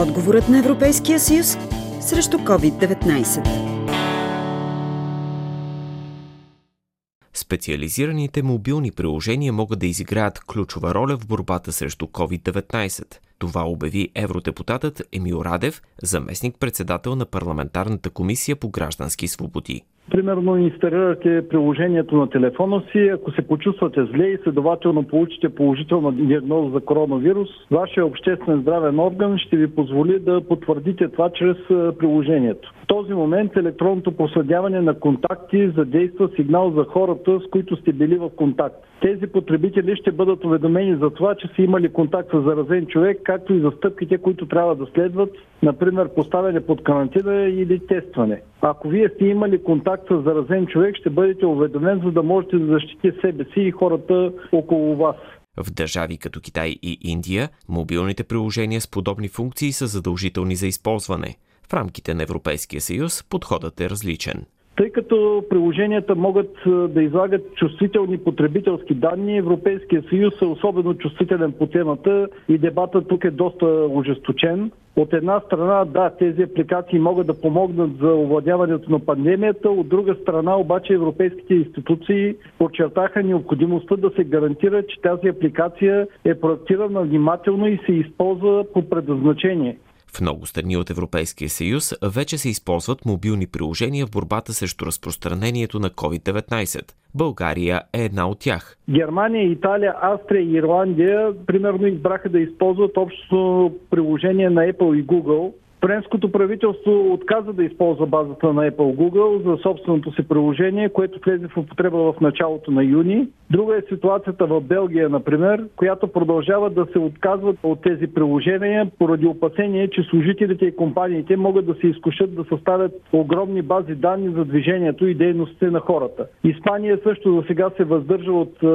Отговорът на Европейския съюз срещу COVID-19. Специализираните мобилни приложения могат да изиграят ключова роля в борбата срещу COVID-19. Това обяви евродепутатът Емил Радев, заместник-председател на парламентарната комисия по граждански свободи. Примерно инсталирате приложението на телефона си, ако се почувствате зле и следователно получите положителна диагноза за коронавирус, вашия обществен здравен орган ще ви позволи да потвърдите това чрез приложението. В този момент електронното проследяване на контакти задейства сигнал за хората, с които сте били в контакт. Тези потребители ще бъдат уведомени за това, че са имали контакт с заразен човек, както и за стъпките, които трябва да следват, например поставяне под карантина или тестване. Ако вие сте имали контакт с заразен човек, ще бъдете уведомен, за да можете да защитите себе си и хората около вас. В държави като Китай и Индия, мобилните приложения с подобни функции са задължителни за използване. В рамките на Европейския съюз подходът е различен. Тъй като приложенията могат да излагат чувствителни потребителски данни, Европейския съюз е особено чувствителен по темата и дебатът тук е доста ожесточен. От една страна, да, тези апликации могат да помогнат за овладяването на пандемията, от друга страна обаче европейските институции подчертаха необходимостта да се гарантира, че тази апликация е проектирана внимателно и се използва по предназначение. В много страни от Европейския съюз вече се използват мобилни приложения в борбата срещу разпространението на COVID-19. България е една от тях. Германия, Италия, Австрия и Ирландия примерно избраха да използват общото приложение на Apple и Google, Френското правителство отказа да използва базата на Apple Google за собственото си приложение, което влезе в употреба в началото на юни. Друга е ситуацията в Белгия, например, която продължава да се отказват от тези приложения поради опасение, че служителите и компаниите могат да се изкушат да съставят огромни бази данни за движението и дейностите на хората. Испания също за сега се въздържа от е,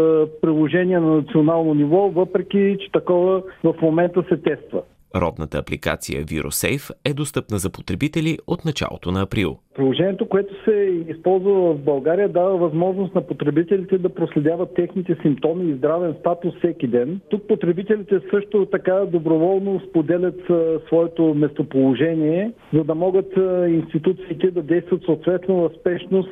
приложения на национално ниво, въпреки че такова в момента се тества. Родната апликация ViruSafe е достъпна за потребители от началото на април. Приложението, което се използва в България, дава възможност на потребителите да проследяват техните симптоми и здравен статус всеки ден. Тук потребителите също така доброволно споделят своето местоположение, за да могат институциите да действат съответно в спешност,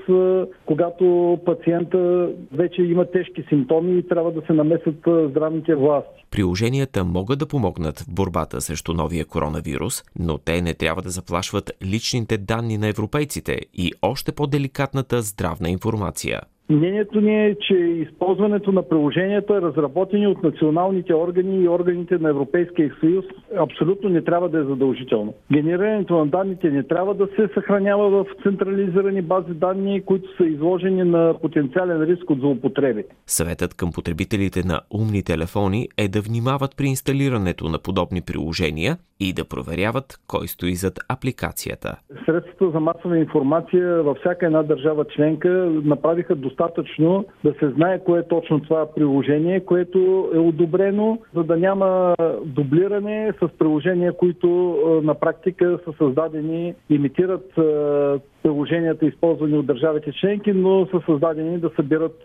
когато пациента вече има тежки симптоми и трябва да се намесят здравните власти. Приложенията могат да помогнат в борбата срещу новия коронавирус, но те не трябва да заплашват личните данни на европейците и още по-деликатната здравна информация. Мнението ни е, че използването на приложенията, разработени от националните органи и органите на Европейския съюз, абсолютно не трябва да е задължително. Генерирането на данните не трябва да се съхранява в централизирани бази данни, които са изложени на потенциален риск от злоупотреби. Съветът към потребителите на умни телефони е да внимават при инсталирането на подобни приложения и да проверяват кой стои зад апликацията. Средствата за масова информация във всяка една държава членка направиха достатъчно да се знае кое е точно това приложение, което е одобрено, за да няма дублиране с приложения, които на практика са създадени, имитират приложенията, използвани от държавите членки, но са създадени да събират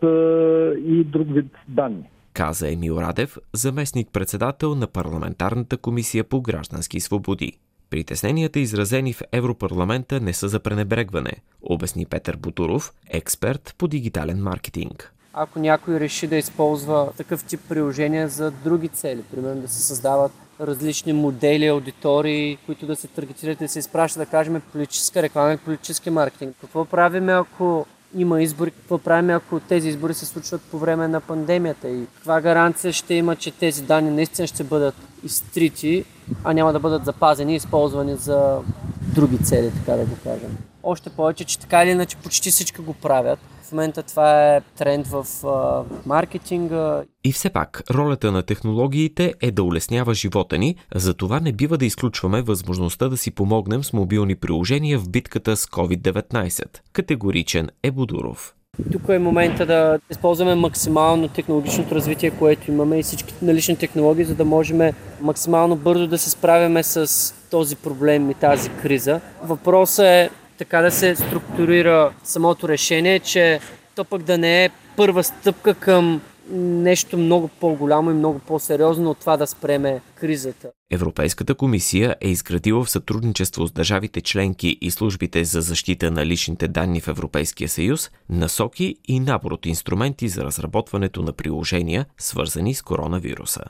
и друг вид данни каза Емил Радев, заместник-председател на парламентарната комисия по граждански свободи. Притесненията, изразени в Европарламента, не са за пренебрегване, обясни Петър Бутуров, експерт по дигитален маркетинг. Ако някой реши да използва такъв тип приложения за други цели, примерно да се създават различни модели, аудитории, които да се таргетират и да се изпращат, да кажем, политическа реклама и политически маркетинг. Какво правим, ако има избори, какво правим, ако тези избори се случват по време на пандемията и каква гаранция ще има, че тези данни наистина ще бъдат изтрити, а няма да бъдат запазени и използвани за други цели, така да го кажем. Още повече, че така или иначе почти всички го правят. В момента това е тренд в а, маркетинга. И все пак, ролята на технологиите е да улеснява живота ни, затова не бива да изключваме възможността да си помогнем с мобилни приложения в битката с COVID-19. Категоричен е Будуров. Тук е момента да използваме максимално технологичното развитие, което имаме и всички налични технологии, за да можем максимално бързо да се справяме с този проблем и тази криза. Въпросът е така да се структурира самото решение, че то пък да не е първа стъпка към нещо много по-голямо и много по-сериозно от това да спреме кризата. Европейската комисия е изградила в сътрудничество с държавите членки и службите за защита на личните данни в Европейския съюз насоки и набор от инструменти за разработването на приложения, свързани с коронавируса.